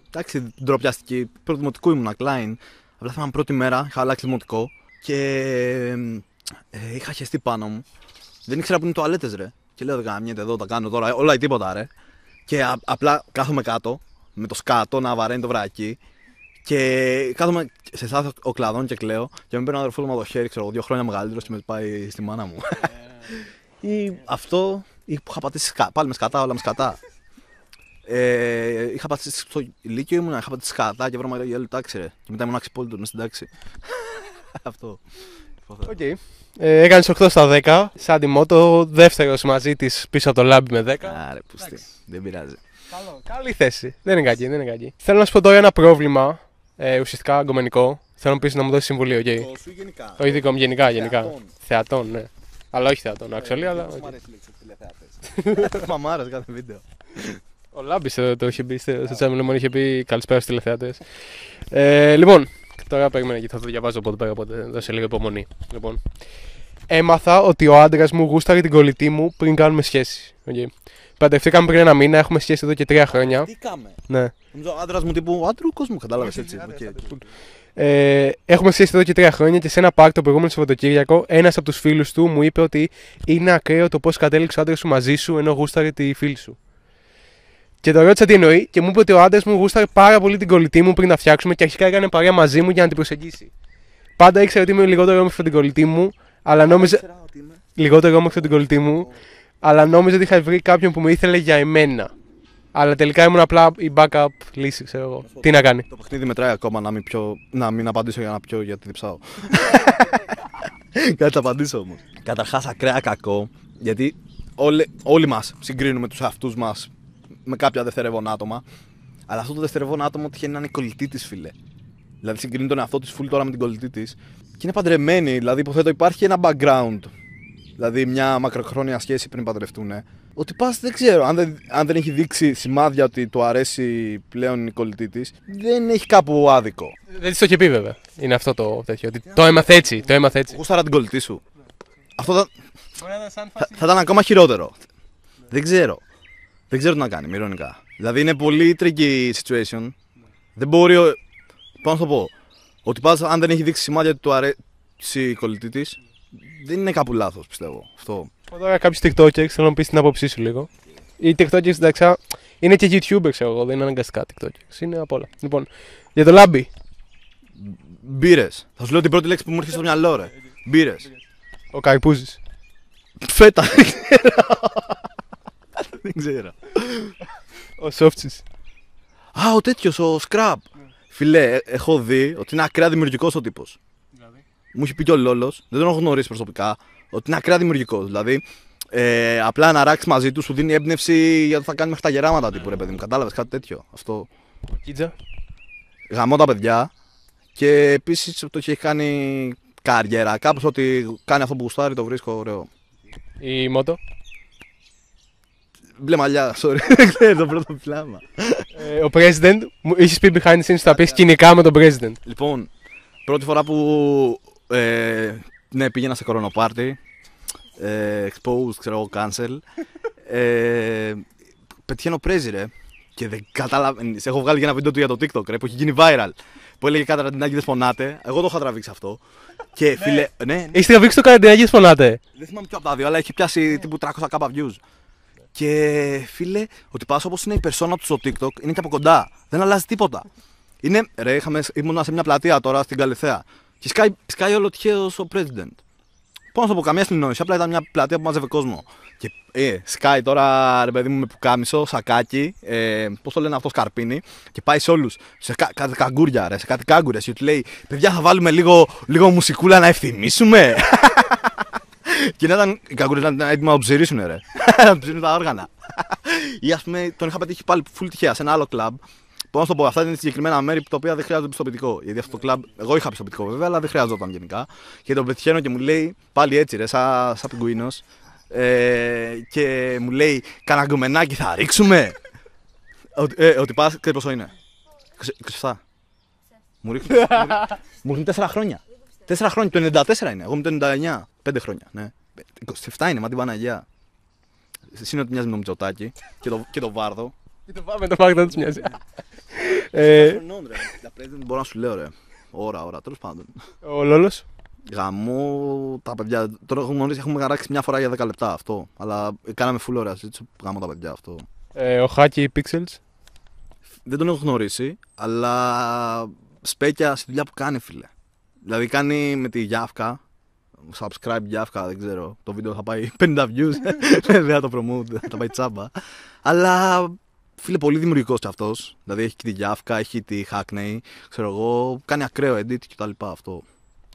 Εντάξει, ντροπιαστική. Πρώτο δημοτικό ήμουν Klein. Απλά θυμάμαι πρώτη μέρα, είχα αλλάξει δημοτικό και ε, είχα χεστεί πάνω μου. Δεν ήξερα που είναι τουαλέτες, ρε. Και λέω: Δεν γαμιέται εδώ, τα κάνω τώρα. Όλα ή τίποτα, ρε. Και α- απλά κάθομαι κάτω με το σκάτο να βαραίνει το βράκι. Και κάθομαι σε εσάς ο κλαδόν και κλαίω. Και με παίρνει ο αδερφός μου από το χέρι, ξέρω εγώ, δύο χρόνια μεγαλύτερος και με πάει στη μάνα μου. <laughs> ή αυτό, ή που είχα πατήσει σκα- πάλι με σκατά, όλα με σκατά. Ε, είχα πατήσει στο Λύκειο ήμουν, είχα πατήσει σκατά και βρήκα για άλλη τάξη, ρε. Και μετά ήμουν αξιπόλυτο μέσα στην τάξη. <laughs> αυτό. Οκ. Ε, Έκανες 8 στα 10. Σαν τη μότο, δεύτερος μαζί της πίσω από το λάμπι με 10. Άρα, πουστή. Δεν πειράζει. Καλό. Καλή θέση. Δεν είναι κακή, δεν είναι κακή. Θέλω να σου πω τώρα ένα πρόβλημα. Ε, ουσιαστικά αγκομενικό. Θέλω να πεις να μου δώσεις συμβουλή, οκ. σου γενικά. Όχι δικό μου, γενικά. γενικά. Θεατών. Θεατών, ναι. Αλλά όχι θεατών, actually, αλλά. Μου οκ. αρέσει η λέξη τηλεθεατές. Μα μ' άρεσε κάθε βίντεο. Ο Λάμπης το, το είχε πει στο στο Τσάι Με Λεμόνι, είχε πει καλησπέρα στους τηλεθεατές. Ε, λοιπόν, τώρα περίμενα γιατί θα το διαβάζω από εδώ πέρα, οπότε δώσε λίγο υπομονή. Λοιπόν, έμαθα ότι ο άντρας μου γούσταρε την κολλητή μου πριν κάνουμε σχέση. Okay. Παντρευτήκαμε πριν ένα μήνα, έχουμε σχέση εδώ και τρία χρόνια. Τι κάμε; Ναι. Νομίζω άντρας μου τύπου άντρου κόσμου, κατάλαβες έτσι. Οκ. Ε, έχουμε σχέση εδώ και τρία χρόνια και σε ένα πάρτι το προηγούμενο Σαββατοκύριακο, ένας από τους φίλους του μου είπε ότι είναι ακραίο το πώς κατέληξε ο άντρας σου μαζί σου ενώ γούσταρε τη φίλη σου. Και το ρώτησα τι εννοεί και μου είπε ότι ο άντρας μου γούσταρε πάρα πολύ την κολλητή μου πριν τα φτιάξουμε και αρχικά έκανε παρέα μαζί μου για να την προσεγγίσει. Πάντα ήξερα ότι είμαι λιγότερο όμορφη από την κολλητή μου, αλλά νόμιζα. Λιγότερο όμορφη από την κολλητή μου, αλλά νόμιζα ότι είχα βρει κάποιον που με ήθελε για εμένα. Αλλά τελικά ήμουν απλά η backup λύση, ξέρω εγώ. Τι να κάνει. Το παιχνίδι μετράει ακόμα να μην, πιω, να μην απαντήσω για να πιω γιατί διψάω. <laughs> Κάτι θα απαντήσω όμως. Καταρχάς, ακραία κακό γιατί όλοι, όλοι μας συγκρίνουμε τους εαυτούς μας με κάποια δευτερεύον άτομα. Αλλά αυτό το δευτερεύον άτομο τυχαίνει να είναι κολλητή της, φίλε. Δηλαδή συγκρίνει τον εαυτό της full τώρα με την κολλητή της. Και είναι παντρεμένη, δηλαδή υποθέτω υπάρχει ένα background. Δηλαδή μια μακροχρόνια σχέση πριν παντρευτούν. Ότι πας δεν ξέρω, αν δεν, αν δεν έχει δείξει σημάδια ότι του αρέσει πλέον η κολλητή της, δεν έχει κάπου άδικο. Δεν τη το είχε πει βέβαια. Είναι αυτό το τέτοιο. Ότι το έμαθε έτσι. Το έμαθε έτσι. Γούσταρα την κολλητή σου. Αυτό θα, θα, θα ήταν ακόμα χειρότερο. Δεν ξέρω. Δεν ξέρω τι να κάνει, μυρώνικα. Δηλαδή είναι πολύ tricky situation. Δεν μπορεί. ο- Πώς να το πω; Ότι πας, αν δεν έχει δείξει σημάδια ότι του αρέσει η κολλητή της, δεν είναι κάπου λάθος, πιστεύω. Αυτό. Τώρα κάποιους TikTokers θέλω να πεις την άποψή σου λίγο. Οι TikTokers εντάξει, α, είναι και YouTuber, ξέρω εγώ. Δεν είναι αναγκαστικά TikTokers. Είναι απ' όλα. Λοιπόν, για το Λάμπι. Μπύρες. Θα σου λέω την πρώτη λέξη που μου έρχεται στο μυαλό, ρε. Μπύρες. Ο Καρπούζης. Φέτα. δεν <laughs> ξέρω. δεν ξέρω. Ο Σόφτσι. Α, ο τέτοιος, ο Scrap. Φιλέ, ε, έχω δει ότι είναι ακραία δημιουργικός ο τύπος. Μου έχει πει και ο Λόλος, δεν τον έχω γνωρίσει προσωπικά, ότι είναι ακραία δημιουργικό. Δηλαδή, ε, απλά να ράξεις μαζί του σου δίνει έμπνευση για το θα κάνει μέχρι τα γεράματα τύπου, ρε παιδί μου. Κατάλαβες κάτι τέτοιο. Αυτό. Ο Κίτζα. Γαμώ τα παιδιά και επίσης το έχει κάνει καριέρα. Κάπως ότι κάνει αυτό που γουστάρει το βρίσκω ωραίο. Η Μότο. Μπλε μαλλιά, sorry. <laughs> Δεν ξέρω το πρώτο πλάμα. Ε, ο President. Μου είχε πει behind the scenes θα πεις σκηνικά με τον President. Λοιπόν, πρώτη φορά που ε, ναι, πήγαινα σε κορονοπάρτι, ε, exposed, ξέρω εγώ, cancel, ε, πετυχαίνω πρέζι, ρε. Και δεν κατάλαβα. σε Έχω βγάλει και ένα βίντεο του για το TikTok, ρε, που έχει γίνει viral. Που έλεγε κάτι Ραντινάκη δεν φωνάτε. Εγώ το είχα τραβήξει αυτό. Και φίλε, ναι, ναι, Έχεις τραβήξει το καραντινάκι, φωνάτε. δεν θυμάμαι ποιο από τα δύο, αλλά έχει πιάσει τύπου 300 κάπα views. Και φίλε, ότι πας όπως είναι η περσόνα του στο TikTok, είναι και από κοντά. Δεν αλλάζει τίποτα. Είναι, ρε, είχαμε, ήμουνα σε μια πλατεία τώρα στην Καλυθέα. Και σκάει, σκάει όλο τυχαίο ο president. Πώς να το πω, καμία συνεννόηση. Απλά ήταν μια πλατεία που μάζευε κόσμο. Και ε, σκάει τώρα, ρε παιδί μου, με πουκάμισο, σακάκι, ε, πώς το λένε αυτό, σκαρπίνι, και πάει σε όλους. Σε κα, κάτι καγκούρια, ρε, σε κάτι κάγκουρε. Και του λέει, παιδιά, θα βάλουμε λίγο, λίγο μουσικούλα να ευθυμίσουμε. <laughs> Και να ήταν οι καγκούρες να ήταν έτοιμα να του ψηρίσουν, ρε. <laughs> να του ψηρίσουν τα όργανα. Ή ας πούμε, τον είχα πετύχει πάλι full τυχαία σε ένα άλλο κλαμπ. Πώς να το πω, αυτά είναι συγκεκριμένα μέρη που τα οποία δεν χρειάζονται πιστοποιητικό. Γιατί αυτό το κλαμπ, εγώ είχα πιστοποιητικό βέβαια, αλλά δεν χρειαζόταν γενικά. Και τον πετυχαίνω και μου λέει, πάλι έτσι, ρε, σαν σα πιγκουίνο. Ε, και μου λέει, κανένα γκομενάκι θα ρίξουμε. ότι, ε, ότι πας, ξέρεις πόσο είναι. 27. Μου ρίχνει. μου ρίχνει 4 χρόνια. 4 χρόνια, το 94 είναι. Εγώ είμαι το 99. 5 χρόνια, ναι. 27 είναι, μα την Παναγία. Εσύ είναι ότι μοιάζει με το Μητσοτάκι και το, και το Βάρδο. Και το πάμε το φάκελο να τους μοιάζει. ε, Δεν μπορώ να σου λέω, ρε. Ώρα, ώρα, τέλος πάντων. ο Λόλος. Γαμώ τα παιδιά. Τώρα έχουμε γνωρίσει, έχουμε χαράξει μια φορά για 10 λεπτά αυτό. Αλλά κάναμε full ωραία συζήτηση. Γαμώ τα παιδιά αυτό. Ε, ο Χάκι Pixels. Δεν τον έχω γνωρίσει, αλλά σπέκια στη δουλειά που κάνει, φίλε. Δηλαδή κάνει με τη Γιάφκα. Subscribe Γιάφκα, δεν ξέρω. Το βίντεο θα πάει <laughs> 50 views. <laughs> δεν θα το promote, θα πάει τσάμπα. Αλλά φίλε, πολύ δημιουργικός κι αυτός. Δηλαδή έχει και τη Γιάφκα, έχει τη Hackney. Ξέρω εγώ, κάνει ακραίο edit και τα λοιπά αυτό.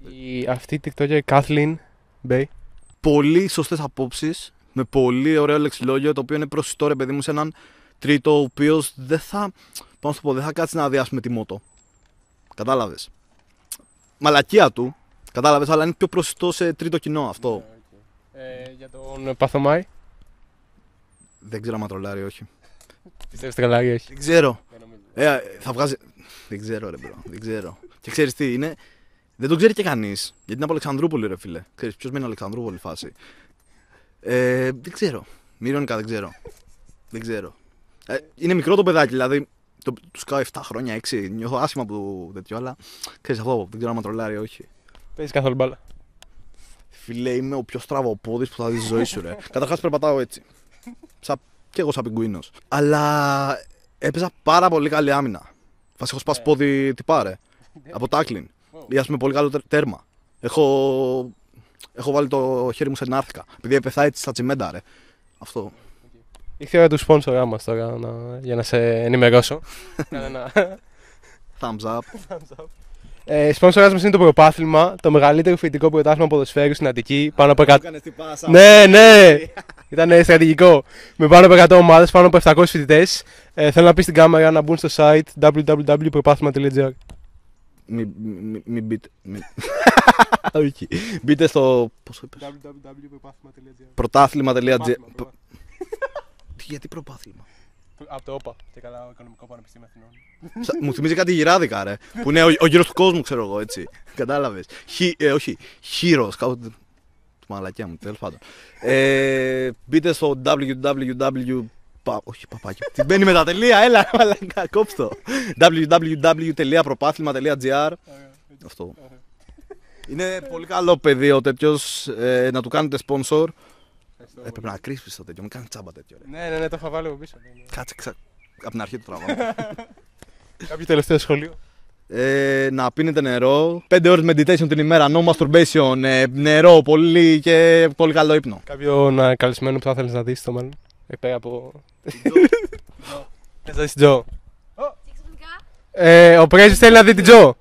Η, αυτή η TikToker Kathleen Bay. Πολύ σωστές απόψεις. Με πολύ ωραίο λεξιλόγιο το οποίο είναι προσιτό ρε παιδί μου σε έναν τρίτο ο οποίος δεν θα. Πώς να σου το πω, δεν θα κάτσει να αδειάσουμε τη μότο. Κατάλαβες. Μαλακία του. Κατάλαβες, αλλά είναι πιο προσιτό σε τρίτο κοινό αυτό. Ε, για τον Παθομάη. Δεν ξέρω αν τρολάρει, όχι. Πιστεύετε καλά ή όχι; Δεν ξέρω. Ε, θα βγάζει. Δεν ξέρω, ρε bro. Δεν ξέρω. Και ξέρεις τι είναι; Δεν τον ξέρει και κανείς. Γιατί είναι από Αλεξανδρούπολη, ρε φίλε. Ξέρεις ποιος μένει Αλεξανδρούπολη φάση. Ε, δεν ξέρω. Μυρώνικα δεν ξέρω. Δεν ξέρω. Ε, είναι μικρό το παιδάκι, δηλαδή. Το, τους κάω 7 χρόνια, 6. Νιώθω άσχημα που τέτοιο, αλλά ξέρεις αυτό. Δεν ξέρω αν τρολάρει ή όχι. Παίζεις καθόλου μπάλα. Φίλε, είμαι ο πιο στραβοπόδης που θα δεις στη ζωή σου, ρε. Καταρχάς περπατάω έτσι. Σα... Και εγώ σαν πιγκουίνος. Αλλά έπαιζα πάρα πολύ καλή άμυνα. Φάση έχω σπάσει πόδι τι πάρε. Από τάκλιν. Ή ας πούμε πολύ καλό τε- τέρμα. Έχω... έχω βάλει το χέρι μου σε νάρθηκα. Επειδή έπεθα έτσι στα τσιμέντα, ρε. Αυτό. Ήρθε η ώρα τους sponsor μας τώρα να, για να σε ενημερώσω. <laughs> Κάνε ένα Thumbs up. ε, sponsor μας είναι το προπάθλημα, το μεγαλύτερο φοιτητικό πρωτάθλημα ποδοσφαίρου στην Αττική. Πάνω από 100. Έκανες την πάσα. Ναι, ναι! <laughs> Ήταν στρατηγικό. Με πάνω από 100 ομάδες, πάνω από 700 φοιτητές. Ε, θέλω να πεις στην κάμερα να μπουν στο site www.propάθλημα.gr. Μην μη, μη μπείτε. μη- <laughs> Όχι. Μπείτε στο. Πόσο είπες; www.propάθλημα.gr. Πρωτάθλημα.gr. Τι, Γιατί προπάθλημα; Από το ΟΠΑ και καλά, Οικονομικό Πανεπιστήμιο Αθηνών. Σα- Μου θυμίζει κάτι γυράδικα, ρε. Που είναι ο, ο γύρος του κόσμου, ξέρω εγώ, έτσι. Κατάλαβες. Ε, όχι. Χείρος. Κάπου. Μαλακιά μου, τέλος πάντων. Ε, μπείτε στο www. Πα, όχι, παπάκι. Τι μπαίνει με τα τελεία, έλα, μαλακά, κόψτο. www.propάθλημα.gr Αυτό. Είναι πολύ καλό παιδί ο τέτοιος να του κάνετε sponsor. Ε, πρέπει να κρύψεις το τέτοιο, μην κάνεις τσάμπα τέτοιο. Ρε. Ναι, ναι, ναι, το είχα βάλει από πίσω. Κάτσε ξα... από την αρχή του τραβάω. <laughs> Κάποιο τελευταίο σχολείο. Ε, να πίνετε νερό. 5 ώρες meditation την ημέρα. No masturbation. ε, νερό πολύ και πολύ καλό ύπνο. Κάποιο να καλεσμένο που θα ήθελε να δεις στο μέλλον. Εκ από. Θες <laughs> να δεις την Τζο. Και ξαφνικά Ε, ο πρέσβης θέλει να δει την Τζο.